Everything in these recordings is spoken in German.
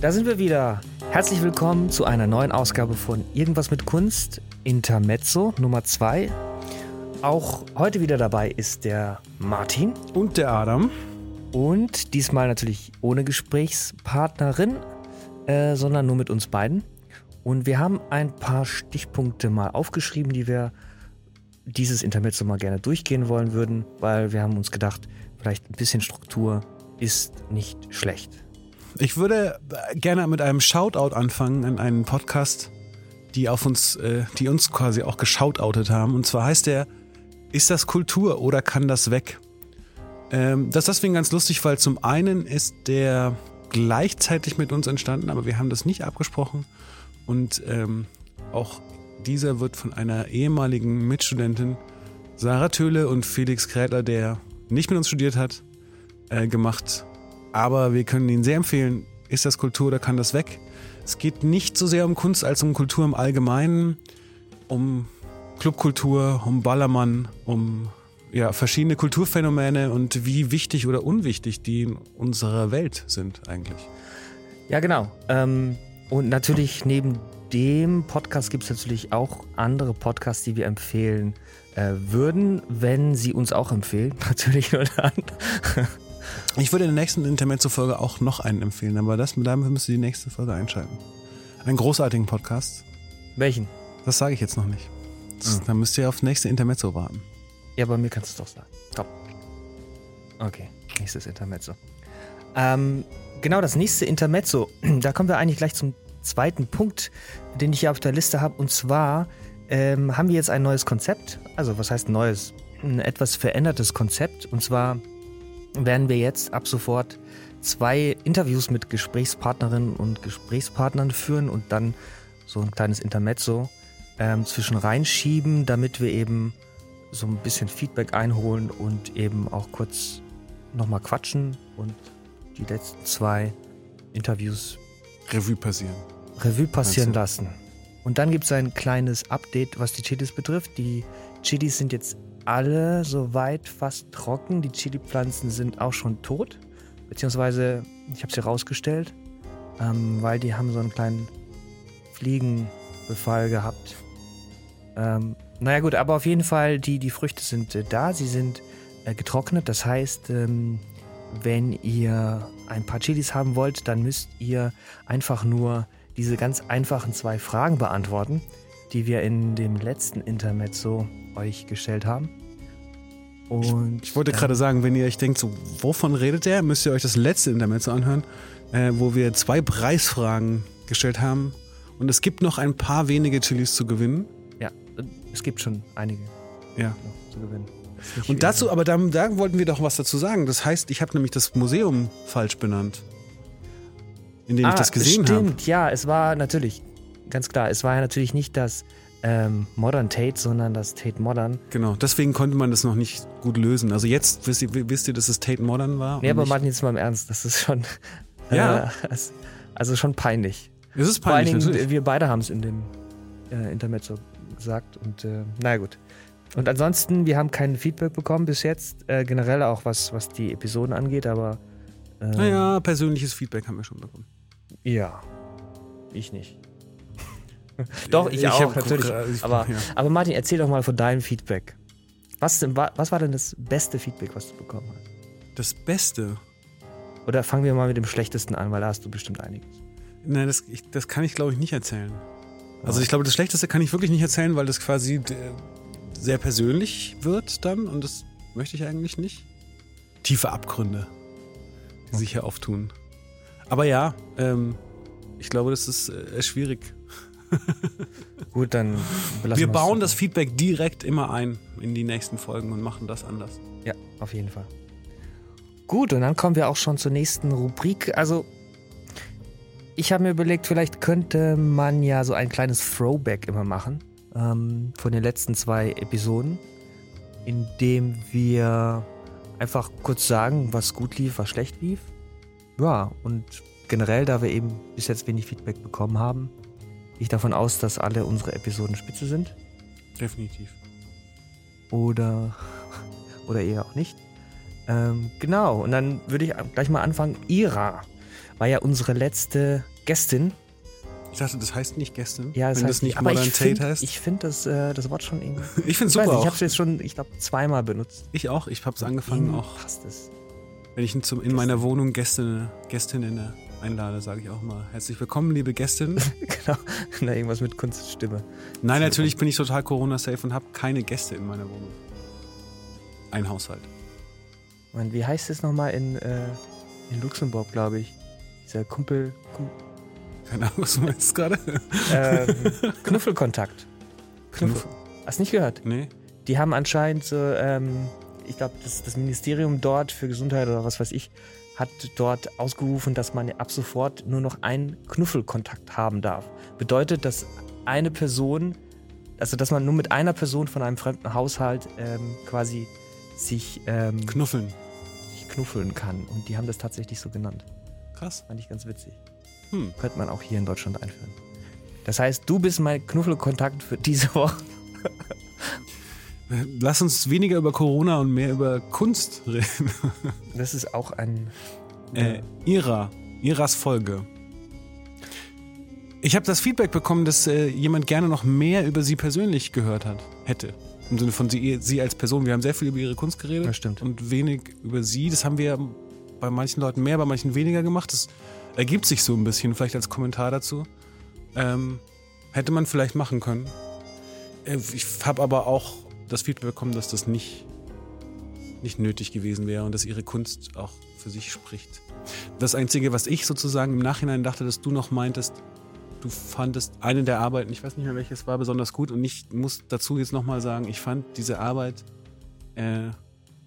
Da sind wir wieder. Herzlich willkommen zu einer neuen Ausgabe von Irgendwas mit Kunst, Intermezzo Nummer 2. Auch heute wieder dabei ist der Martin. Und der Adam. Und diesmal natürlich ohne Gesprächspartnerin, äh, sondern nur mit uns beiden. Und wir haben ein paar Stichpunkte mal aufgeschrieben, die wir dieses Intermezzo mal gerne durchgehen wollen würden, weil wir haben uns gedacht, vielleicht ein bisschen Struktur ist nicht schlecht. Ich würde gerne mit einem Shoutout anfangen an einen Podcast, die auf uns, äh, die uns quasi auch geshoutoutet haben. Und zwar heißt der Ist das Kultur oder kann das weg? Ähm, das ist deswegen ganz lustig, weil zum einen ist der gleichzeitig mit uns entstanden, aber wir haben das nicht abgesprochen. Und ähm, auch dieser wird von einer ehemaligen Mitstudentin, Sarah Töhle und Felix Krätler, der nicht mit uns studiert hat, äh, gemacht. Aber wir können ihn sehr empfehlen. Ist das Kultur oder kann das weg? Es geht nicht so sehr um Kunst als um Kultur im Allgemeinen, um Clubkultur, um Ballermann, um ja, verschiedene Kulturphänomene und wie wichtig oder unwichtig die in unserer Welt sind eigentlich. Ja, genau. Ähm, und natürlich neben dem Podcast gibt es natürlich auch andere Podcasts, die wir empfehlen äh, würden, wenn sie uns auch empfehlen. Natürlich nur dann. Ich würde in der nächsten Intermezzo-Folge auch noch einen empfehlen, aber das, damit müsst ihr die nächste Folge einschalten. Einen großartigen Podcast. Welchen? Das sage ich jetzt noch nicht. Das, mhm. Dann müsst ihr auf nächste Intermezzo warten. Ja, bei mir kannst du es doch sagen. Top. Okay, nächstes Intermezzo. Ähm, genau, das nächste Intermezzo. Da kommen wir eigentlich gleich zum zweiten Punkt, den ich hier auf der Liste habe. Und zwar ähm, haben wir jetzt ein neues Konzept. Also, was heißt neues? Ein etwas verändertes Konzept. Und zwar werden wir jetzt ab sofort zwei Interviews mit Gesprächspartnerinnen und Gesprächspartnern führen und dann so ein kleines Intermezzo ähm, zwischen reinschieben, damit wir eben so ein bisschen Feedback einholen und eben auch kurz nochmal quatschen und die letzten zwei Interviews Revue passieren. Revue passieren lassen. Und dann gibt es ein kleines Update, was die Chilis betrifft. Die Chilis sind jetzt alle soweit fast trocken. Die Chili-Pflanzen sind auch schon tot. Beziehungsweise, ich habe sie rausgestellt, ähm, weil die haben so einen kleinen Fliegenbefall gehabt. Ähm, naja gut, aber auf jeden Fall, die, die Früchte sind äh, da. Sie sind äh, getrocknet. Das heißt, ähm, wenn ihr ein paar Chilis haben wollt, dann müsst ihr einfach nur diese ganz einfachen zwei Fragen beantworten, die wir in dem letzten Intermezzo euch gestellt haben. Und ich, ich wollte gerade sagen, wenn ihr euch denkt, so, wovon redet der, müsst ihr euch das letzte Intermezzo anhören, äh, wo wir zwei Preisfragen gestellt haben. Und es gibt noch ein paar wenige Chilis zu gewinnen. Ja, es gibt schon einige ja. zu gewinnen. Und dazu, aber da, da, wollten wir doch was dazu sagen. Das heißt, ich habe nämlich das Museum falsch benannt, in dem ah, ich das gesehen habe. Stimmt, hab. ja, es war natürlich, ganz klar, es war ja natürlich nicht das ähm, Modern Tate, sondern das Tate Modern. Genau, deswegen konnte man das noch nicht gut lösen. Also jetzt wisst ihr, wisst ihr dass es Tate Modern war? Nee, aber Martin, jetzt mal im Ernst, das ist schon. Ja. Äh, also schon peinlich. Es ist peinlich. Vor allen Dingen, wir beide haben es in dem äh, Intermezzo gesagt und äh, naja gut. Und ansonsten, wir haben kein Feedback bekommen bis jetzt, äh, generell auch was, was die Episoden angeht, aber. Ähm, naja, persönliches Feedback haben wir schon bekommen. Ja, ich nicht. Doch, ich, ich auch, natürlich. Ich, aber, ja. aber Martin, erzähl doch mal von deinem Feedback. Was, was war denn das beste Feedback, was du bekommen hast? Das Beste? Oder fangen wir mal mit dem Schlechtesten an, weil da hast du bestimmt einiges. Nein, das, ich, das kann ich, glaube ich, nicht erzählen. Also ich glaube, das Schlechteste kann ich wirklich nicht erzählen, weil das quasi äh, sehr persönlich wird dann und das möchte ich eigentlich nicht. Tiefe Abgründe, die sich hier auftun. Aber ja, ähm, ich glaube, das ist äh, schwierig Gut, dann Wir bauen das Feedback direkt immer ein in die nächsten Folgen und machen das anders. Ja, auf jeden Fall. Gut, und dann kommen wir auch schon zur nächsten Rubrik. Also, ich habe mir überlegt, vielleicht könnte man ja so ein kleines Throwback immer machen ähm, von den letzten zwei Episoden, indem wir einfach kurz sagen, was gut lief, was schlecht lief. Ja, und generell, da wir eben bis jetzt wenig Feedback bekommen haben, ich davon aus, dass alle unsere Episoden spitze sind. Definitiv. Oder, oder eher auch nicht. Ähm, genau, und dann würde ich gleich mal anfangen. Ira, war ja unsere letzte Gästin. Ich dachte, das heißt nicht Gästin, Ja, das wenn heißt das nicht aber Modern ich Tate find, heißt. Ich finde das, äh, das Wort schon irgendwie. Ich finde es Ich weiß super nicht, ich habe es jetzt schon, ich glaube, zweimal benutzt. Ich auch. Ich habe es angefangen auch, Passt es. wenn ich in, zum, in meiner Wohnung Gäste, Gästinnen einlade, sage ich auch mal herzlich willkommen, liebe Gästin. genau. Na, irgendwas mit Kunststimme. Nein, natürlich bin ich total Corona-safe und habe keine Gäste in meiner Wohnung. Ein Haushalt. Und wie heißt es nochmal in, äh, in Luxemburg, glaube ich? Dieser Kumpel. Kum, Keine Ahnung, was du meinst gerade. ähm, Knuffelkontakt. Knuffel. Hast du nicht gehört? Nee. Die haben anscheinend so, ähm, ich glaube, das, das Ministerium dort für Gesundheit oder was weiß ich, hat dort ausgerufen, dass man ab sofort nur noch einen Knuffelkontakt haben darf. Bedeutet, dass eine Person, also dass man nur mit einer Person von einem fremden Haushalt ähm, quasi sich, ähm, Knuffeln. sich knuffeln kann. Und die haben das tatsächlich so genannt. Krass. Fand ich ganz witzig. Hm. Könnte man auch hier in Deutschland einführen. Das heißt, du bist mein Knuffelkontakt für diese Woche. Lass uns weniger über Corona und mehr über Kunst reden. Das ist auch ein. Äh, Ira, Iras Folge. Ich habe das Feedback bekommen, dass äh, jemand gerne noch mehr über sie persönlich gehört hat, hätte. Im Sinne von sie, sie als Person. Wir haben sehr viel über ihre Kunst geredet Das stimmt. und wenig über sie. Das haben wir bei manchen Leuten mehr, bei manchen weniger gemacht. Das ergibt sich so ein bisschen, vielleicht als Kommentar dazu. Ähm, hätte man vielleicht machen können. Äh, Ich habe aber auch das Feedback bekommen, dass das nicht, nicht nötig gewesen wäre und dass ihre Kunst auch für sich spricht. Das Einzige, was ich sozusagen im Nachhinein dachte, dass du noch meintest, du fandest eine der Arbeiten, ich weiß nicht mehr welches war, besonders gut und ich muss dazu jetzt nochmal sagen, ich fand diese Arbeit äh,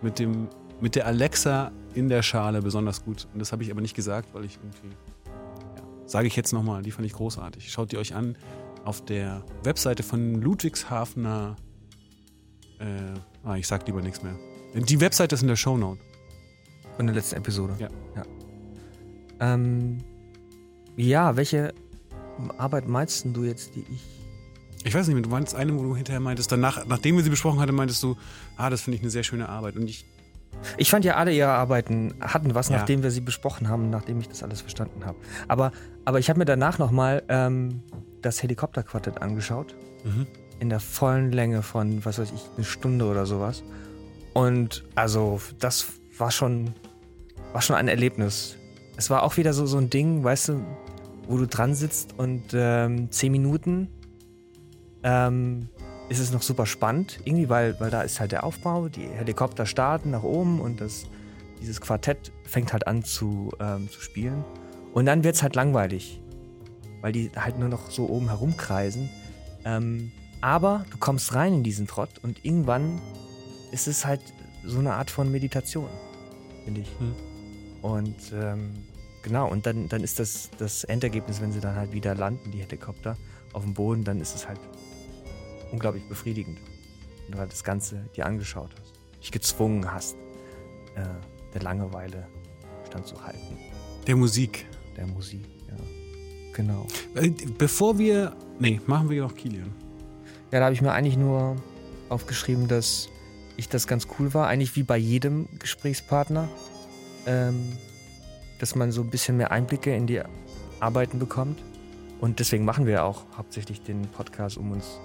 mit, dem, mit der Alexa in der Schale besonders gut. Und das habe ich aber nicht gesagt, weil ich irgendwie, ja, sage ich jetzt nochmal, die fand ich großartig. Schaut die euch an auf der Webseite von Ludwigshafener, äh, ah, ich sag lieber nichts mehr. Die Webseite ist in der Shownote. Von der letzten Episode. Ja. Ja, ähm, ja welche Arbeit meinst du jetzt, die ich. Ich weiß nicht du meinst eine, wo du hinterher meintest, danach, nachdem wir sie besprochen hatten, meintest du, ah, das finde ich eine sehr schöne Arbeit. Und ich, Ich fand ja alle ihre Arbeiten hatten was, Ja. nachdem wir sie besprochen haben, nachdem ich das alles verstanden habe. Aber, aber ich habe mir danach nochmal ähm, das Helikopterquartett angeschaut. mhm. In der vollen Länge von, was weiß ich, eine Stunde oder sowas. Und also, das war schon, war schon ein Erlebnis. Es war auch wieder so, so ein Ding, weißt du, wo du dran sitzt und ähm, zehn Minuten ähm, ist es noch super spannend, irgendwie, weil, weil da ist halt der Aufbau, die Helikopter starten nach oben und das, dieses Quartett fängt halt an zu, ähm, zu spielen. Und dann wird es halt langweilig, weil die halt nur noch so oben herumkreisen. Ähm, aber du kommst rein in diesen Trott und irgendwann ist es halt so eine Art von Meditation, finde ich. Hm. Und ähm, genau, und dann, dann ist das das Endergebnis, wenn sie dann halt wieder landen, die Helikopter, auf dem Boden, dann ist es halt unglaublich befriedigend. Wenn du halt das Ganze dir angeschaut hast, dich gezwungen hast, äh, der Langeweile standzuhalten, der Musik. der Musik, ja. Genau. Äh, Bevor wir, nee, machen wir noch Kilian. Ja, da habe ich mir eigentlich nur aufgeschrieben, dass ich das ganz cool war, eigentlich wie bei jedem Gesprächspartner, ähm, dass man so ein bisschen mehr Einblicke in die Arbeiten bekommt. Und deswegen machen wir auch hauptsächlich den Podcast, um uns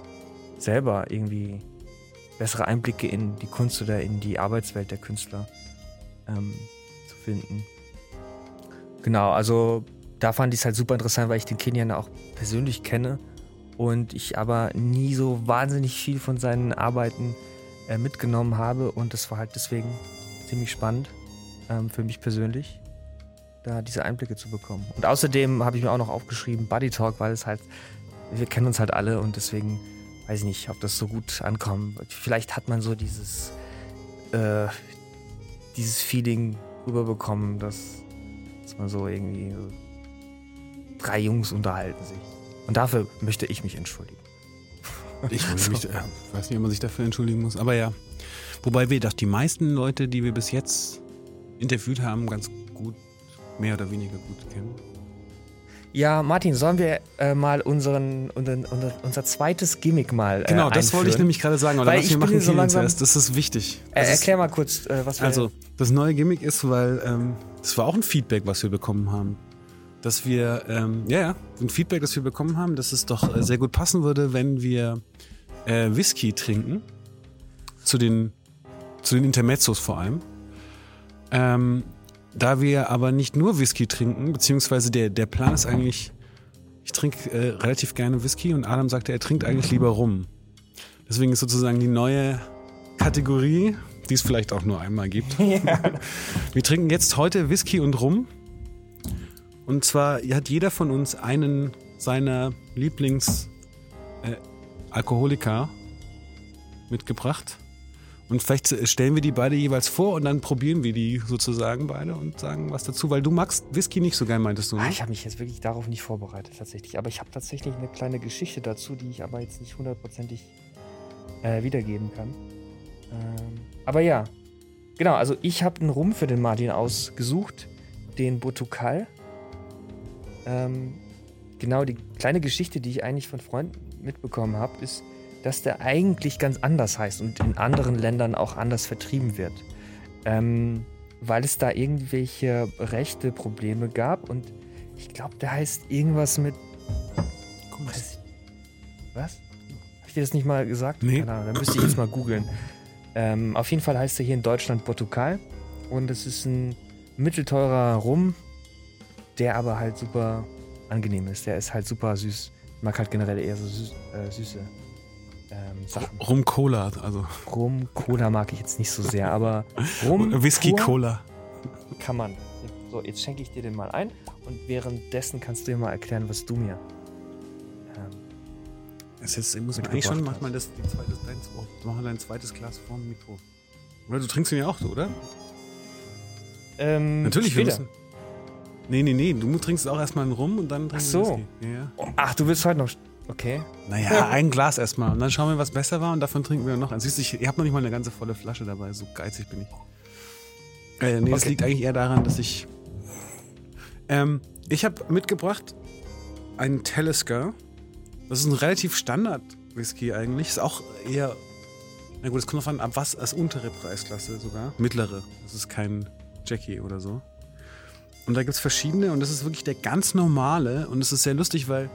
selber irgendwie bessere Einblicke in die Kunst oder in die Arbeitswelt der Künstler ähm, zu finden. Genau, also da fand ich es halt super interessant, weil ich den Kenian auch persönlich kenne und ich aber nie so wahnsinnig viel von seinen Arbeiten äh, mitgenommen habe und das war halt deswegen ziemlich spannend ähm, für mich persönlich, da diese Einblicke zu bekommen. Und außerdem habe ich mir auch noch aufgeschrieben Buddy Talk, weil es halt, wir kennen uns halt alle und deswegen weiß ich nicht, ob das so gut ankommt. Vielleicht hat man so dieses, äh, dieses Feeling rüberbekommen, dass, dass man so irgendwie so drei Jungs unterhalten sich. Und dafür möchte ich mich entschuldigen. Ich So. mich, äh, weiß nicht, ob man sich dafür entschuldigen muss, aber ja. Wobei wir doch die meisten Leute, die wir bis jetzt interviewt haben, ganz gut, mehr oder weniger gut kennen. Ja, Martin, sollen wir äh, mal unseren, unseren, unser, unser zweites Gimmick mal äh, Genau, das wollte ich einführen? nämlich gerade sagen. Oder Weil was ich wir machen so langsam- zuerst. Das ist wichtig. Äh, Das ist, erklär mal kurz, äh, was wir... also, das neue Gimmick ist, weil ähm, das war auch ein Feedback, was wir bekommen haben. Dass wir, ähm, ja, ja, ein Feedback, das wir bekommen haben, dass es doch äh, sehr gut passen würde, wenn wir äh, Whisky trinken. Zu den, zu den Intermezzos vor allem. Ähm, da wir aber nicht nur Whisky trinken, beziehungsweise der, der Plan ist eigentlich, ich trinke äh, relativ gerne Whisky und Adam sagte, er trinkt eigentlich lieber rum. Deswegen ist sozusagen die neue Kategorie, die es vielleicht auch nur einmal gibt. Ja. Wir trinken jetzt heute Whisky und Rum. Und zwar hat jeder von uns einen seiner Lieblings äh, mitgebracht. Und vielleicht stellen wir die beide jeweils vor und dann probieren wir die sozusagen beide und sagen was dazu, weil du magst Whisky nicht so gern, meintest du. Ne? Ah, Ich habe mich jetzt wirklich darauf nicht vorbereitet, tatsächlich. Aber ich habe tatsächlich eine kleine Geschichte dazu, die ich aber jetzt nicht hundertprozentig äh, wiedergeben kann. Ähm, aber ja, genau. Also ich habe einen Rum für den Martin ausgesucht, den Botukal. Ähm, genau, die kleine Geschichte, die ich eigentlich von Freunden mitbekommen habe, ist, dass der eigentlich ganz anders heißt und in anderen Ländern auch anders vertrieben wird. Ähm, weil es da irgendwelche rechte Probleme gab und ich glaube, der heißt irgendwas mit. Guck mal. Weiß ich- Was? Hab ich dir das nicht mal gesagt? Nee. Keine Ahnung, dann müsste ich jetzt mal googeln. Ähm, auf jeden Fall heißt er hier in Deutschland Portugal und es ist ein mittelteurer Rum, der aber halt super angenehm ist. Der ist halt super süß. Ich mag halt generell eher so süß, äh, süße ähm, Sachen. Rum Cola, also Rum, Cola mag ich jetzt nicht so sehr, aber Rum, Whisky Cola. kann man. So, jetzt schenke ich dir den mal ein und währenddessen kannst du dir mal erklären, was du mir. Ähm, Es ist, ich muss eigentlich schon, mach mal das, die zweite, dein, oh, mach mal dein zweites Glas vorm Mikro. Oder du trinkst ihn ja auch so, oder? ähm, Natürlich, wir später. müssen. Nee, nee, nee, du trinkst auch erstmal einen Rum und dann trinkst Ach du so. Whisky. Ja, ja. Ach, du willst heute noch. Okay. Naja, ein Glas erstmal und dann schauen wir, was besser war und davon trinken wir noch eins. Siehst du, ich, ich habe noch nicht mal eine ganze volle Flasche dabei, so geizig bin ich. Äh, nee, das Okay. liegt eigentlich eher daran, dass ich. Ähm, ich habe mitgebracht einen Talisker. Das ist ein relativ Standard-Whisky eigentlich. Ist auch eher. Na gut, es kommt davon ab, was als untere Preisklasse sogar. Mittlere. Das ist kein Jackie oder so. Und da gibt es verschiedene und das ist wirklich der ganz normale und es ist sehr lustig, weil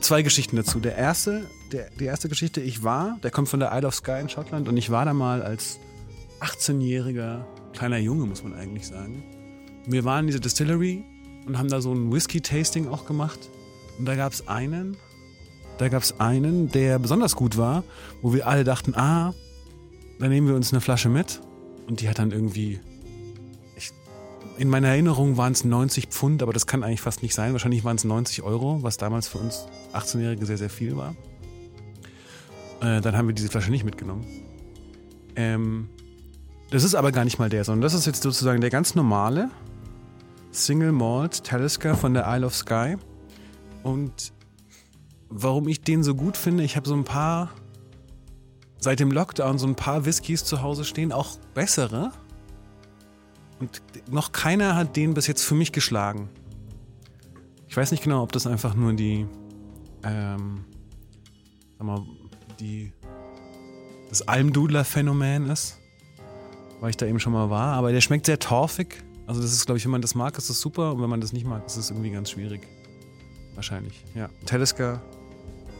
zwei Geschichten dazu. Der erste, der, die erste Geschichte, ich war, der kommt von der Isle of Skye in Schottland und ich war da mal als 18-jähriger kleiner Junge, muss man eigentlich sagen. Wir waren in dieser Distillery und haben da so ein Whisky-Tasting auch gemacht. Und da gab es einen, da gab es einen, der besonders gut war, wo wir alle dachten, ah, da nehmen wir uns eine Flasche mit. Und die hat dann irgendwie, in meiner Erinnerung waren es 90 Pfund, aber das kann eigentlich fast nicht sein. Wahrscheinlich waren es 90 Euro, was damals für uns 18-Jährige sehr, sehr viel war. Äh, dann haben wir diese Flasche nicht mitgenommen. Ähm, das ist aber gar nicht mal der, sondern das ist jetzt sozusagen der ganz normale Single Malt Talisker von der Isle of Skye. Und warum ich den so gut finde, ich habe so ein paar, seit dem Lockdown, so ein paar Whiskys zu Hause stehen, auch bessere. Und noch keiner hat den bis jetzt für mich geschlagen. Ich weiß nicht genau, ob das einfach nur die, ähm, sag mal, die, das Almdudler-Phänomen ist, weil ich da eben schon mal war. Aber der schmeckt sehr torfig. Also das ist, glaube ich, wenn man das mag, ist das super. Und wenn man das nicht mag, ist es irgendwie ganz schwierig. Wahrscheinlich, ja. Talisker,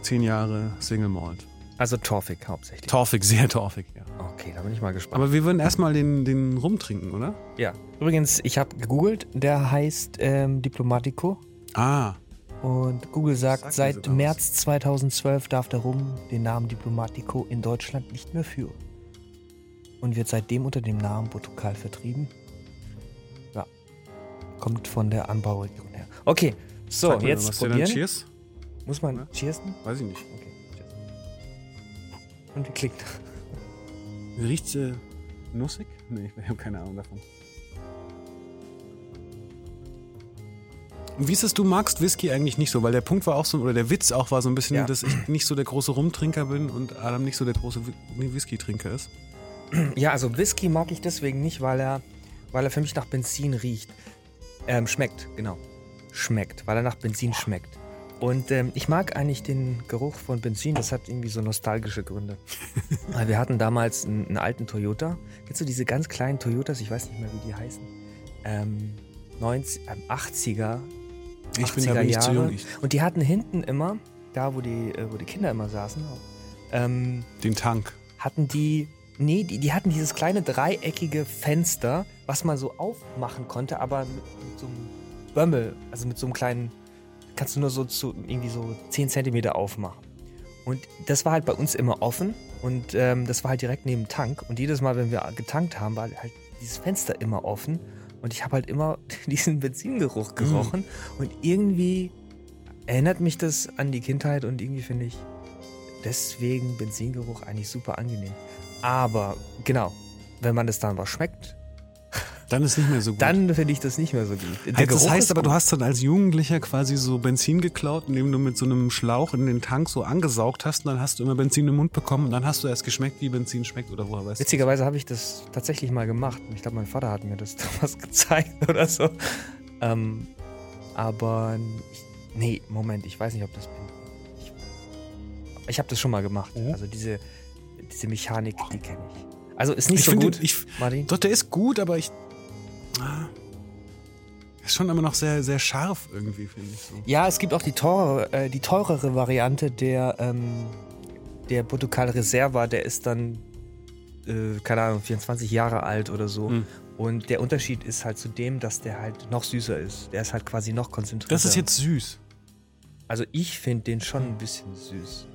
10 Jahre Single Malt. Also Torfig hauptsächlich. Torfig, sehr torfig, ja. Okay, da bin ich mal gespannt. Aber wir würden erstmal den, den rumtrinken, oder? ja. Übrigens, ich habe gegoogelt, der heißt ähm, Diplomatico. Ah, Und Google sagt, mir seit was. März 2012 darf der Rum den Namen Diplomatico in Deutschland nicht mehr führen. Und wird seitdem unter dem Namen Portugal vertrieben. Ja. Kommt von der Anbauregion her. Okay, so, sag jetzt was. Ja, dann probieren. Cheers. Muss man Ja. cheersen? Weiß ich nicht. Okay, cheers. Und geklickt. Riecht äh, nussig? Nee, ich habe keine Ahnung davon. Wie ist es, du magst Whisky eigentlich nicht so? Weil der Punkt war auch so, oder der Witz auch war so ein bisschen, Ja. dass ich nicht so der große Rumtrinker bin und Adam nicht so der große Whi- Whisky-Trinker ist. Ja, also Whisky mag ich deswegen nicht, weil er, weil er für mich nach Benzin riecht. Ähm, schmeckt, genau. Schmeckt, weil er nach Benzin schmeckt. Und ähm, ich mag eigentlich den Geruch von Benzin, das hat irgendwie so nostalgische Gründe. Weil wir hatten damals einen, einen alten Toyota. Kennst du diese ganz kleinen Toyotas? Ich weiß nicht mehr, wie die heißen. Ähm, 90, ähm, 80er Ich bin da bin ich zu jung. Ich. Und die hatten hinten immer, da wo die, äh, wo die Kinder immer saßen, ähm, den Tank. Hatten die, nee, die, die hatten dieses kleine dreieckige Fenster, was man so aufmachen konnte, aber mit, mit so einem Bömmel, also mit so einem kleinen, kannst du nur so zu, irgendwie so 10 Zentimeter aufmachen. Und das war halt bei uns immer offen und ähm, das war halt direkt neben dem Tank. Und jedes Mal, wenn wir getankt haben, war halt dieses Fenster immer offen. Und ich habe halt immer diesen Benzingeruch gerochen. Mm. Und irgendwie erinnert mich das an die Kindheit und irgendwie finde ich deswegen Benzingeruch eigentlich super angenehm. Aber genau, wenn man das dann was schmeckt, dann ist nicht mehr so gut. Dann finde ich das nicht mehr so gut. Also das heißt aber, gut. du hast dann als Jugendlicher quasi so Benzin geklaut, indem du mit so einem Schlauch in den Tank so angesaugt hast und dann hast du immer Benzin im Mund bekommen und dann hast du erst geschmeckt, wie Benzin schmeckt oder woher weißt Witzigerweise habe ich das tatsächlich mal gemacht. Ich glaube, mein Vater hat mir das damals gezeigt oder so. Ähm, aber ich, nee, Moment, ich weiß nicht, ob das bin. Ich, ich habe das schon mal gemacht. Mhm. Also diese, diese Mechanik, die kenne ich. Also ist nicht ich so finde, gut. Ich, Martin. Doch, der ist gut, aber ich. Ist schon immer noch sehr, sehr scharf irgendwie, finde ich so. Ja, es gibt auch die, teure, äh, die teurere Variante der, ähm, der Portugal Reserva, der ist dann, äh, keine Ahnung, 24 Jahre alt oder so. Mhm. Und der Unterschied ist halt zu dem, dass der halt noch süßer ist. Der ist halt quasi noch konzentrierter. Das ist jetzt süß. Also ich finde den schon ein bisschen süß.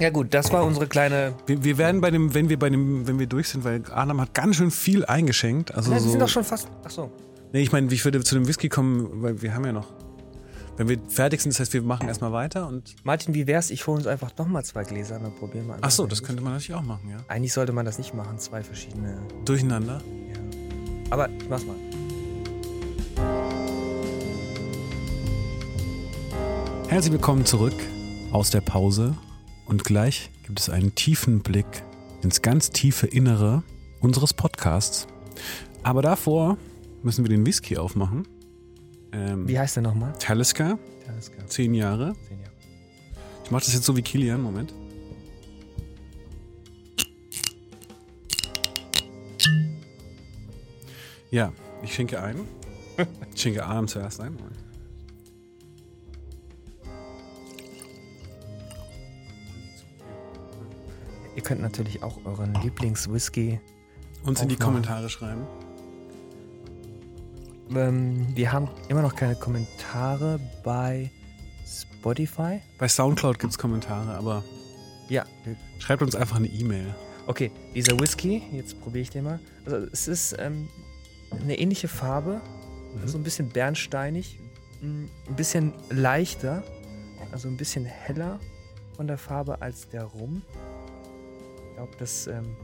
Ja gut, das war unsere kleine. Wir, wir, werden bei dem, wenn wir bei dem, wenn wir durch sind, weil Adam hat ganz schön viel eingeschenkt. Also wir so, sind doch schon fast. Ach so. Nee, ich meine, ich würde zu dem Whisky kommen, weil wir haben ja noch. Wenn wir fertig sind, das heißt, wir machen erstmal weiter und. Martin, wie wär's? Ich hole uns einfach nochmal zwei Gläser und dann probieren wir Ach so, das könnte man natürlich auch machen, ja. Eigentlich sollte man das nicht machen, zwei verschiedene. Durcheinander? Ja. Aber ich mach's mal. Herzlich willkommen zurück aus der Pause und gleich gibt es einen tiefen Blick ins ganz tiefe Innere unseres Podcasts. Aber davor müssen wir den Whisky aufmachen. Ähm, Wie heißt der nochmal? Talisker. Talisker. Zehn Jahre. Zehn Jahre. Ich mache das jetzt so wie Kilian. Moment. Ja, ich schenke ein. Ich schenke Adam zuerst ein. Moment. Ihr könnt natürlich auch euren Lieblingswhisky uns in die Kommentare schreiben. Ähm, wir haben immer noch keine Kommentare bei Spotify. Bei Soundcloud gibt es Kommentare, aber ja. schreibt uns einfach eine E-Mail. Okay, dieser Whisky, jetzt probiere ich den mal. Also es ist ähm, eine ähnliche Farbe, mhm. so ein bisschen bernsteinig, mm, ein bisschen leichter, also ein bisschen heller von der Farbe als der Rum glaube, das, ähm,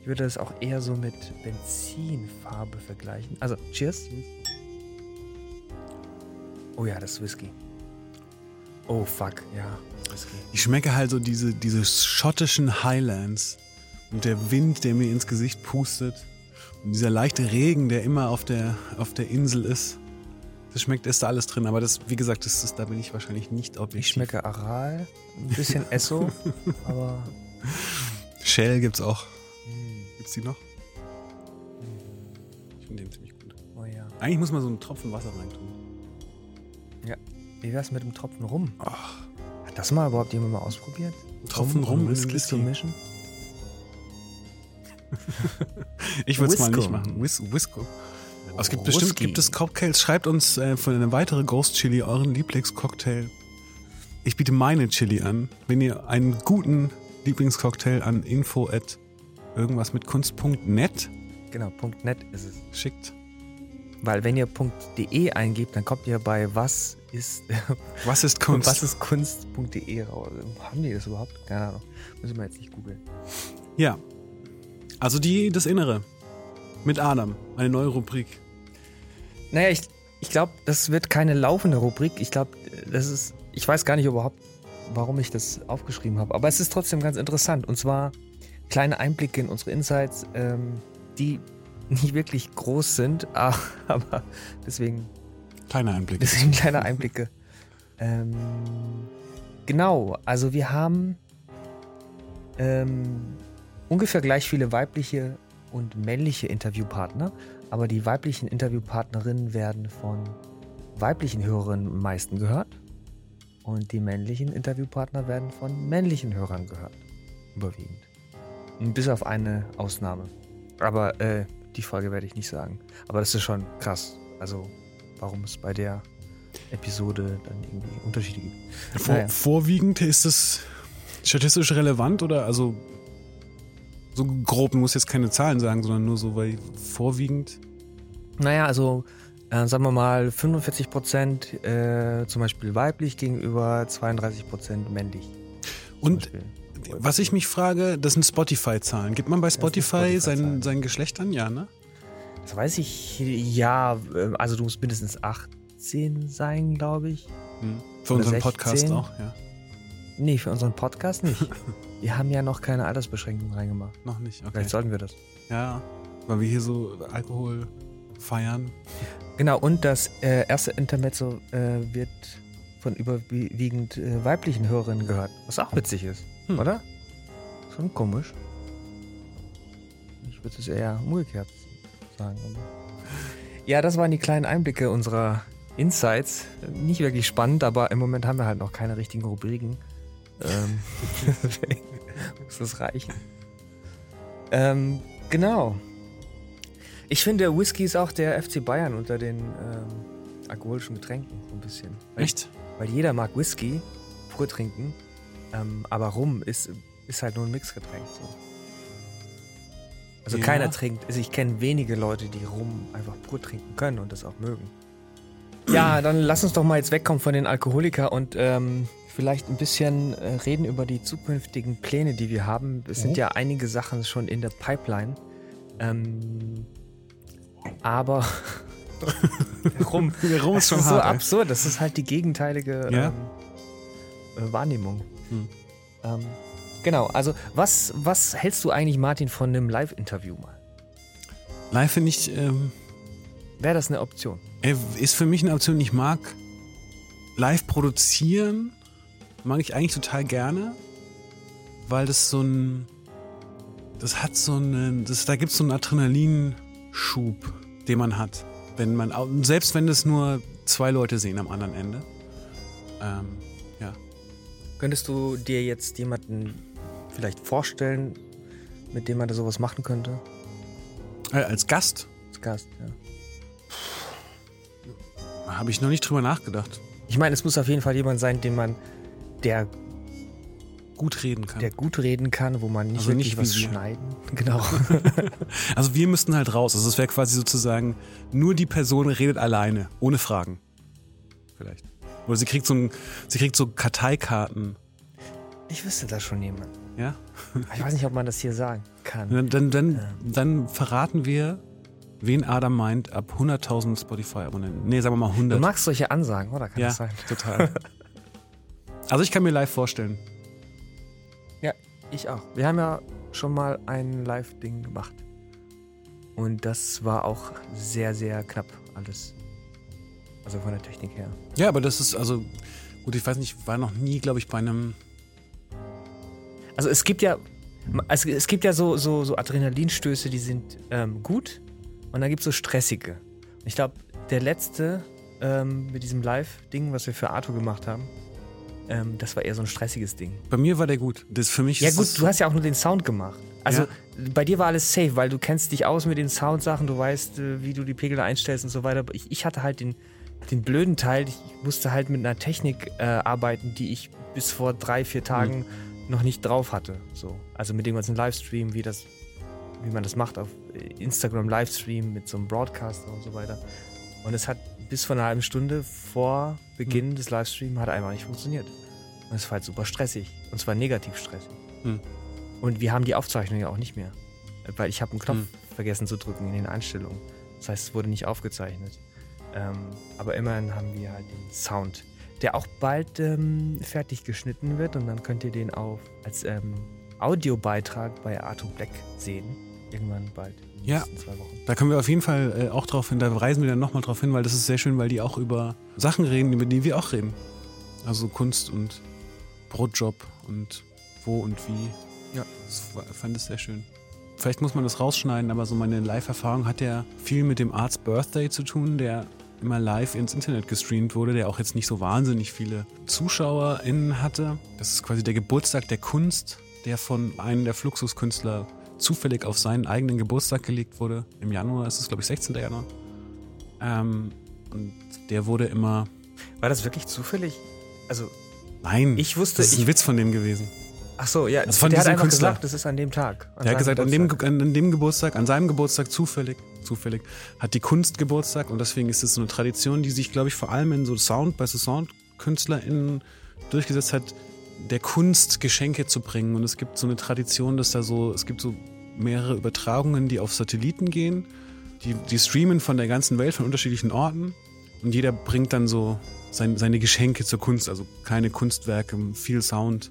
ich würde das auch eher so mit Benzinfarbe vergleichen. Also, cheers. Oh ja, das ist Whisky. Oh fuck, ja, Whisky. Ich schmecke halt so diese, diese schottischen Highlands und der Wind, der mir ins Gesicht pustet und dieser leichte Regen, der immer auf der, auf der Insel ist. Das schmeckt, ist da alles drin, aber das, wie gesagt, das ist, da bin ich wahrscheinlich nicht objektiv. Ich schmecke Aral, ein bisschen Esso, aber Shell gibt's auch. Mm. Gibt's die noch? Ich finde den ziemlich gut. Oh ja. Eigentlich muss man so einen Tropfen Wasser reintun. Ja. Wie wär's mit dem Tropfen rum? Ach. Hat das mal überhaupt jemand mal ausprobiert? Tropfen rum, rum Whisky zu mischen? ich würde es mal nicht machen. Whis Whisco. Oh, es gibt bestimmt gibt es Cocktails. Schreibt uns äh, für eine weitere Ghost Chili euren Lieblingscocktail. Ich biete meine Chili an. Wenn ihr einen guten Lieblingscocktail an info at irgendwas mit Kunst.net. Genau, .net ist es. Schickt. Weil wenn ihr .de eingebt, dann kommt ihr bei was ist was ist Kunst? was ist Kunst.de raus. Haben die das überhaupt? Keine Ahnung. Müssen wir jetzt nicht googeln. Ja. Also die das Innere mit Adam, eine neue Rubrik. Naja, ich, ich glaube, das wird keine laufende Rubrik. Ich glaube, das ist ich weiß gar nicht überhaupt, warum ich das aufgeschrieben habe. Aber es ist trotzdem ganz interessant. Und zwar kleine Einblicke in unsere Insights, ähm, die nicht wirklich groß sind, aber deswegen. Kleine Einblicke. Deswegen kleine Einblicke. ähm, genau, also wir haben ähm, ungefähr gleich viele weibliche und männliche Interviewpartner, aber die weiblichen Interviewpartnerinnen werden von weiblichen Hörerinnen am meisten gehört. Und die männlichen Interviewpartner werden von männlichen Hörern gehört. Überwiegend. Bis auf eine Ausnahme. Aber äh, die Folge werde ich nicht sagen. Aber das ist schon krass. Also, warum es bei der Episode dann irgendwie Unterschiede gibt. Vor, naja. Vorwiegend ist es statistisch relevant oder also so grob, du musst jetzt keine Zahlen sagen, sondern nur so, weil vorwiegend. Naja, also äh, sagen wir mal 45 Prozent äh, zum Beispiel weiblich gegenüber 32 Prozent männlich. Und was ich mich frage, das sind Spotify-Zahlen. Gibt man bei Spotify, Spotify sein, sein Geschlecht an? Ja, ne? Das weiß ich, ja. Äh, also du musst mindestens 18 sein, glaube ich. Hm. Für unseren 16. Podcast auch, ja. Nee, für unseren Podcast nicht. wir haben ja noch keine Altersbeschränkung reingemacht. Noch nicht, okay. Vielleicht sollten wir das. Ja, weil wir hier so Alkohol feiern. Genau, und das äh, erste Intermezzo äh, wird von überwiegend äh, weiblichen Hörerinnen gehört, was auch witzig ist, hm. oder? Schon komisch. Ich würde es eher umgekehrt sagen. ja, das waren die kleinen Einblicke unserer Insights. Nicht wirklich spannend, aber im Moment haben wir halt noch keine richtigen Rubriken. Ähm, muss das reichen. Ähm, genau. Ich finde, Whisky ist auch der FC Bayern unter den ähm, alkoholischen Getränken, so ein bisschen. Weil, Echt? Weil jeder mag Whisky pur trinken, ähm, aber Rum ist, ist halt nur ein Mixgetränk. So. Also ja. keiner trinkt, also ich kenne wenige Leute, die Rum einfach pur trinken können und das auch mögen. Ja, dann lass uns doch mal jetzt wegkommen von den Alkoholiker und ähm, vielleicht ein bisschen äh, reden über die zukünftigen Pläne, die wir haben. Es sind mhm. ja einige Sachen schon in der Pipeline. Ähm, aber rum, rum ist schon ist so hart, absurd. Das ist halt die gegenteilige ja? ähm, äh, Wahrnehmung. Hm. Ähm, genau, also was, was hältst du eigentlich, Martin, von einem Live-Interview mal? Live finde ich. Ähm, Wäre das eine Option? Ist für mich eine Option. Ich mag live produzieren, mag ich eigentlich total gerne, weil das so ein. Das hat so einen. Das, da gibt es so einen Adrenalinschub, den man hat. Wenn man, selbst wenn das nur zwei Leute sehen am anderen Ende. Ähm, ja. Könntest du dir jetzt jemanden vielleicht vorstellen, mit dem man da sowas machen könnte? Äh, als Gast? Als Gast, ja. Habe ich noch nicht drüber nachgedacht. Ich meine, es muss auf jeden Fall jemand sein, den man, der gut reden kann. Der gut reden kann, wo man nicht also wirklich nicht was schneiden. Genau. also wir müssten halt raus. Also es wäre quasi sozusagen, nur die Person redet alleine, ohne Fragen. Vielleicht. Oder sie kriegt so ein, sie kriegt so Karteikarten. Ich wüsste da schon jemand. Ja? ich weiß nicht, ob man das hier sagen kann. Dann, dann, dann, ähm. dann verraten wir, wen Adam meint, ab 100.000 Spotify-Abonnenten. Nee, sagen wir mal 100. Du magst solche Ansagen, oder? Kann ja, das sein? total. also ich kann mir live vorstellen. Ich auch. Wir haben ja schon mal ein Live-Ding gemacht. Und das war auch sehr, sehr knapp alles. Also von der Technik her. Ja, aber das ist, also, gut, ich weiß nicht, war noch nie, glaube ich, bei einem. Also es gibt ja, also es gibt ja so, so, so Adrenalinstöße, die sind ähm, gut und dann gibt es so stressige. Ich glaube, der letzte ähm, mit diesem Live-Ding, was wir für Arthur gemacht haben, ähm, das war eher so ein stressiges Ding. Bei mir war der gut. Das für mich ja gut, du hast ja auch nur den Sound gemacht. Also ja. bei dir war alles safe, weil du kennst dich aus mit den Soundsachen, du weißt, äh, wie du die Pegel einstellst und so weiter. Ich, ich hatte halt den, den blöden Teil, ich musste halt mit einer Technik äh, arbeiten, die ich bis vor drei, vier Tagen mhm. noch nicht drauf hatte. So. Also mit dem ganzen Livestream, wie das wie man das macht auf Instagram Livestream mit so einem Broadcaster und so weiter. Und es hat bis vor einer halben Stunde vor Beginn mhm. des Livestreams hat einfach nicht funktioniert. Und es war halt super stressig. Und zwar negativ stressig. Mhm. Und wir haben die Aufzeichnung ja auch nicht mehr. Weil ich habe einen Knopf mhm. vergessen zu drücken in den Einstellungen. Das heißt, es wurde nicht aufgezeichnet. Ähm, aber immerhin haben wir halt den Sound, der auch bald ähm, fertig geschnitten wird. Und dann könnt ihr den auch als ähm, Audiobeitrag bei Arto Black sehen irgendwann bald. In ja, zwei Wochen. da können wir auf jeden Fall äh, auch drauf hin, da reisen wir dann nochmal drauf hin, weil das ist sehr schön, weil die auch über Sachen reden, über die wir auch reden. Also Kunst und Brotjob und wo und wie. Ja. Das fand ich sehr schön. Vielleicht muss man das rausschneiden, aber so meine Live-Erfahrung hat ja viel mit dem Arts Birthday zu tun, der immer live ins Internet gestreamt wurde, der auch jetzt nicht so wahnsinnig viele ZuschauerInnen hatte. Das ist quasi der Geburtstag der Kunst, der von einem der Fluxuskünstler zufällig auf seinen eigenen Geburtstag gelegt wurde. Im Januar ist es, glaube ich, 16. Januar. Ähm, und der wurde immer. War das wirklich zufällig? Also. Nein, ich wusste. Das ist ein ich, Witz von dem gewesen. Ach so, ja. Also von der hat einfach Künstler. gesagt, das ist an dem Tag. Er hat gesagt, an dem, an dem Geburtstag, an seinem Geburtstag zufällig, zufällig, hat die Kunst Geburtstag und deswegen ist es so eine Tradition, die sich, glaube ich, vor allem in so Sound, bei so SoundkünstlerInnen durchgesetzt hat, der Kunst Geschenke zu bringen. Und es gibt so eine Tradition, dass da so, es gibt so mehrere Übertragungen, die auf Satelliten gehen, die, die streamen von der ganzen Welt, von unterschiedlichen Orten und jeder bringt dann so sein, seine Geschenke zur Kunst, also keine Kunstwerke, viel Sound.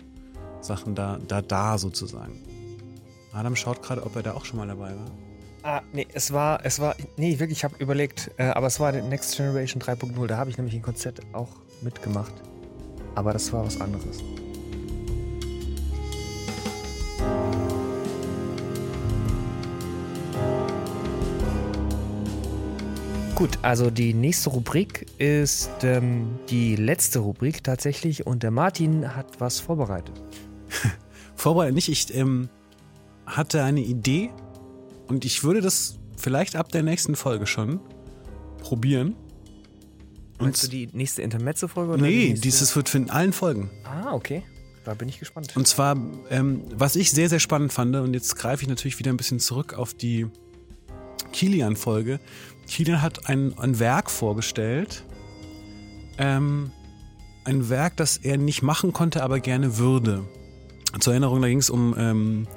Sachen da, da, da sozusagen. Adam schaut gerade, ob er da auch schon mal dabei war. Ah, nee, es war, es war, nee, wirklich, ich habe überlegt, äh, aber es war Next Generation 3.0, da habe ich nämlich ein Konzert auch mitgemacht. Aber das war was anderes. Gut, also die nächste Rubrik ist ähm, die letzte Rubrik tatsächlich und der Martin hat was vorbereitet. Vorbereitet nicht, ich ähm, hatte eine Idee und ich würde das vielleicht ab der nächsten Folge schon probieren. Meinst du die nächste Intermezzo-Folge? oder die Nee, nächste? dieses wird für in allen Folgen. Ah, okay. Da bin ich gespannt. Und zwar, ähm, was ich sehr, sehr spannend fand, und jetzt greife ich natürlich wieder ein bisschen zurück auf die Kilian-Folge. Kilian hat ein, ein Werk vorgestellt. Ähm, ein Werk, das er nicht machen konnte, aber gerne würde. Zur Erinnerung, da ging es um ähm,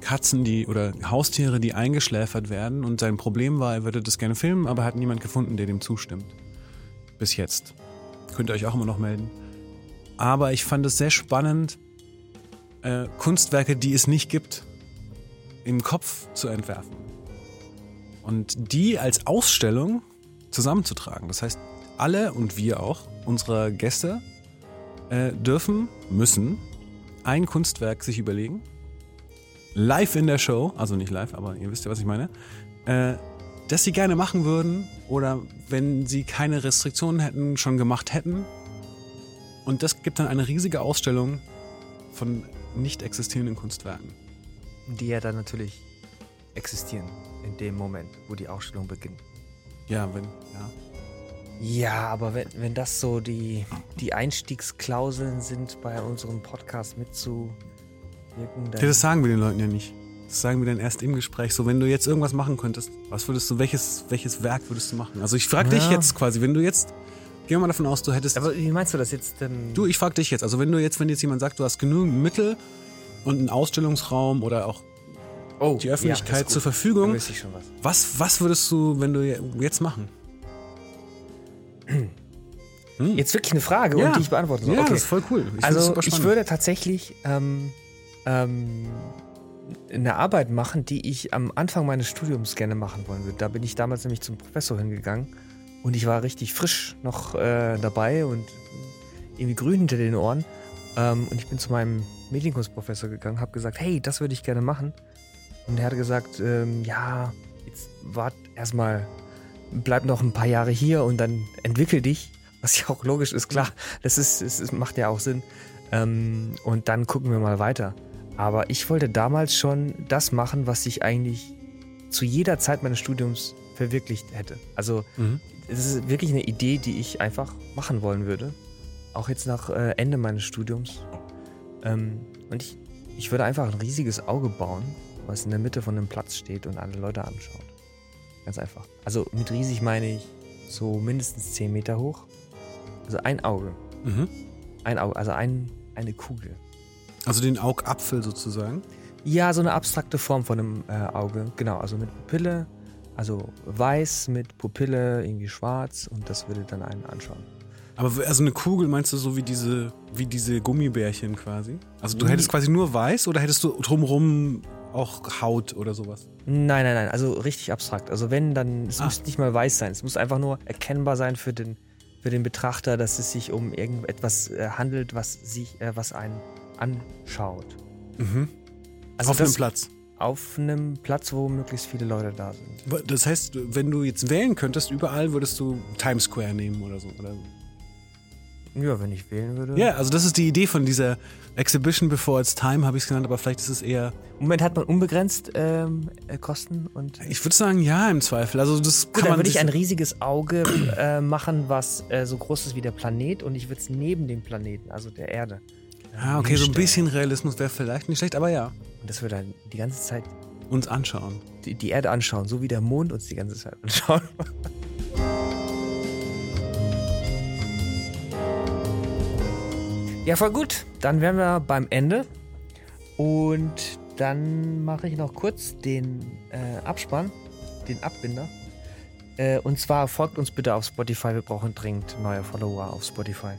Katzen, die oder Haustiere, die eingeschläfert werden. Und sein Problem war, er würde das gerne filmen, aber er hat niemand gefunden, der dem zustimmt. Bis jetzt. Könnt ihr euch auch immer noch melden. Aber ich fand es sehr spannend, äh, Kunstwerke, die es nicht gibt, im Kopf zu entwerfen. Und die als Ausstellung zusammenzutragen. Das heißt, alle und wir auch, unsere Gäste, äh, dürfen, müssen ein Kunstwerk sich überlegen. Live in der Show, also nicht live, aber ihr wisst ja, was ich meine. Äh, das sie gerne machen würden oder wenn sie keine Restriktionen hätten, schon gemacht hätten. Und das gibt dann eine riesige Ausstellung von nicht existierenden Kunstwerken. Die ja dann natürlich existieren in dem Moment, wo die Ausstellung beginnt. Ja, wenn, ja. Ja, aber wenn, wenn das so die, die Einstiegsklauseln sind, bei unserem Podcast mitzuwirken, dann. Ja, das sagen wir den Leuten ja nicht. Das sagen wir dann erst im Gespräch. So, wenn du jetzt irgendwas machen könntest, was würdest du, welches, welches Werk würdest du machen? Also ich frage dich Ja. jetzt quasi, wenn du jetzt, gehen wir mal davon aus, du hättest. aber wie meinst du das jetzt denn? du, ich frage dich jetzt, also wenn du jetzt, wenn jetzt jemand sagt, du hast genügend Mittel und einen Ausstellungsraum oder auch oh, die Öffentlichkeit ja, zur. Verfügung, Da ich schon was. was, was würdest du, wenn du je- jetzt machen? Hm. Jetzt wirklich eine Frage, Ja. und die ich beantworten soll. Ja, okay. das ist voll cool. Ich also ich würde tatsächlich ähm, ähm, eine Arbeit machen, die ich am Anfang meines Studiums gerne machen wollen würde. Da bin ich damals nämlich zum Professor hingegangen und ich war richtig frisch noch äh, dabei und irgendwie grün hinter den Ohren. Ähm, und ich bin zu meinem Medienkunstprofessor gegangen, habe gesagt, hey, das würde ich gerne machen. Und er hat gesagt, ähm, ja, jetzt wart erstmal, bleib noch ein paar Jahre hier und dann entwickel dich. Was ja auch logisch ist, klar. Das ist, es ist, macht ja auch Sinn. Ähm, und dann gucken wir mal weiter. Aber ich wollte damals schon das machen, was ich eigentlich zu jeder Zeit meines Studiums verwirklicht hätte. Also Mhm. es ist wirklich eine Idee, die ich einfach machen wollen würde. Auch jetzt nach äh, Ende meines Studiums. Ähm, und ich, ich würde einfach ein riesiges Auge bauen, was in der Mitte von einem Platz steht und alle Leute anschaut. Ganz einfach. Also mit riesig meine ich so mindestens 10 Meter hoch. Also ein Auge. Mhm. Ein Auge, also ein, eine Kugel. Also den Augapfel sozusagen. Ja, so eine abstrakte Form von einem äh, Auge. Genau, also mit Pupille. Also weiß mit Pupille, irgendwie schwarz und das würde dann einen anschauen. Aber also eine Kugel meinst du so wie diese, wie diese Gummibärchen quasi? Also du hättest quasi nur weiß oder hättest du drumrum auch Haut oder sowas? Nein, nein, nein, also richtig abstrakt. Also wenn, dann, es Ah. muss nicht mal weiß sein. Es muss einfach nur erkennbar sein für den, für den Betrachter, dass es sich um irgendetwas äh, handelt, was sich, äh, was einen anschaut. Mhm. Also Auf einem Platz. auf einem Platz, wo möglichst viele Leute da sind. Das heißt, wenn du jetzt wählen könntest, überall würdest du Times Square nehmen oder so, oder? Ja, wenn ich wählen würde. Ja, also das ist die Idee von dieser Exhibition Before It's Time, habe ich es genannt, aber vielleicht ist es eher. Im Moment hat man unbegrenzt ähm, äh, Kosten und. Ich würde sagen, ja, im Zweifel. Also das Gut, kann dann man würde ich ein riesiges Auge äh, machen, was äh, so groß ist wie der Planet und ich würde es neben dem Planeten, also der Erde. Ah, okay, so ein bisschen Realismus wäre vielleicht nicht schlecht, aber ja, Und das würde dann die ganze Zeit uns anschauen. die, die Erde anschauen, so wie der Mond uns die ganze Zeit anschaut. Ja, voll gut. Dann wären wir beim Ende. Und dann mache ich noch kurz den äh, Abspann, den Abbinder. Äh, und zwar folgt uns bitte auf Spotify. Wir brauchen dringend neue Follower auf Spotify.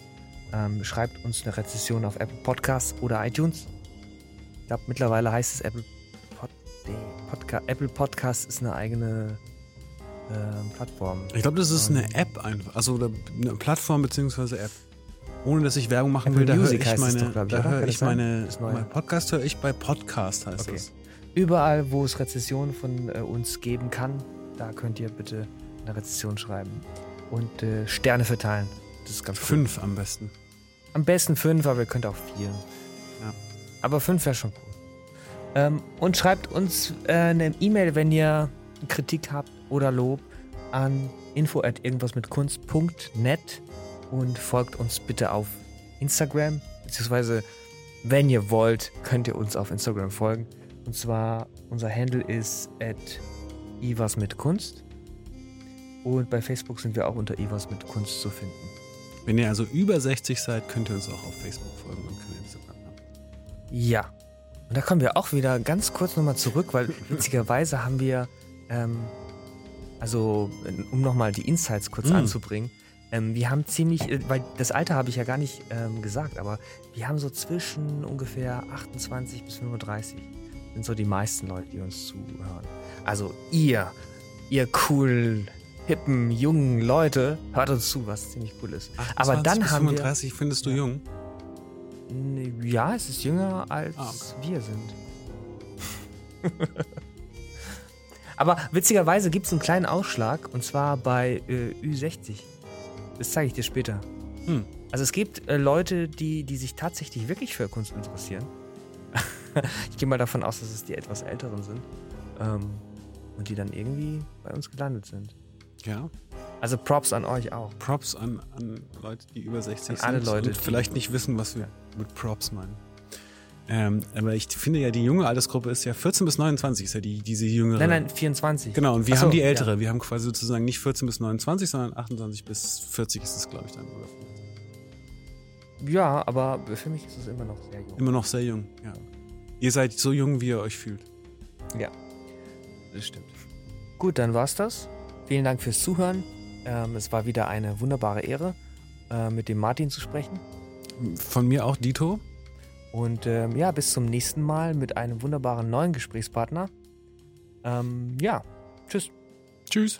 Ähm, schreibt uns eine Rezession auf Apple Podcasts oder iTunes. Ich glaube, mittlerweile heißt es Apple Pod nee, Podca Apple Podcast ist eine eigene ähm, Plattform. Ich glaube, das ist Ähm, eine App einfach, also eine Plattform beziehungsweise App. Ohne dass ich Werbung machen Apple will, da höre ich meine, doch, ich, da höre ich meine, mein Podcast höre ich bei Podcast heißt Okay. es. Überall, wo es Rezessionen von äh, uns geben kann, da könnt ihr bitte eine Rezession schreiben und äh, Sterne verteilen. Das ist ganz cool. Fünf am besten. Am besten fünf, aber ihr könnt auch vier. Ja. Aber fünf wäre schon cool. Ähm, und schreibt uns äh, eine E-Mail, wenn ihr Kritik habt oder Lob an info at irgendwas mit Kunst.net und folgt uns bitte auf Instagram, beziehungsweise wenn ihr wollt, könnt ihr uns auf Instagram folgen. Und zwar, unser Handle ist at Ivas mit Kunst. Und bei Facebook sind wir auch unter Ivas mit Kunst zu finden. Wenn ihr also über 60 seid, könnt ihr uns auch auf Facebook folgen und kein Instagram haben. Ja. Und da kommen wir auch wieder ganz kurz nochmal zurück, weil witzigerweise haben wir, ähm, also um nochmal die Insights kurz Mm. anzubringen, ähm, wir haben ziemlich, äh, weil das Alter habe ich ja gar nicht ähm, gesagt, aber wir haben so zwischen ungefähr 28 bis 35 sind so die meisten Leute, die uns zuhören. Also ihr, ihr coolen, hippen, jungen Leute, hört uns zu, was ziemlich cool ist. Aber 28 dann bis haben 35 findest du Ja. jung. wir, ja, es ist jünger als Ah, okay. wir sind. Aber witzigerweise gibt es einen kleinen Ausschlag und zwar bei äh, Ü60. Das zeige ich dir später. Hm. Also es gibt äh, Leute, die, die sich tatsächlich wirklich für Kunst interessieren. ich gehe mal davon aus, dass es die etwas älteren sind. Ähm, und die dann irgendwie bei uns gelandet sind. Ja. Also Props an euch auch. Props an, an Leute, die über 60 An sind alle Leute, und die- vielleicht nicht wissen, was wir mit Props meinen. Ähm, aber ich finde ja, die junge Altersgruppe ist ja 14 bis 29, ist ja die, diese jüngere. Nein, nein, 24. Genau, und wir so, haben die ja. ältere. Wir haben quasi sozusagen nicht 14 bis 29, sondern 28 bis 40 ist es, glaube ich, dann. Oder 50. Ja, aber für mich ist es immer noch sehr jung. Immer noch sehr jung, ja. Ihr seid so jung, wie ihr euch fühlt. Ja, das stimmt. Gut, dann war's das. Vielen Dank fürs Zuhören. Ähm, es war wieder eine wunderbare Ehre, äh, mit dem Martin zu sprechen. Von mir auch Dito. Und ähm, ja, bis zum nächsten Mal mit einem wunderbaren neuen Gesprächspartner. Ähm, ja, tschüss. Tschüss.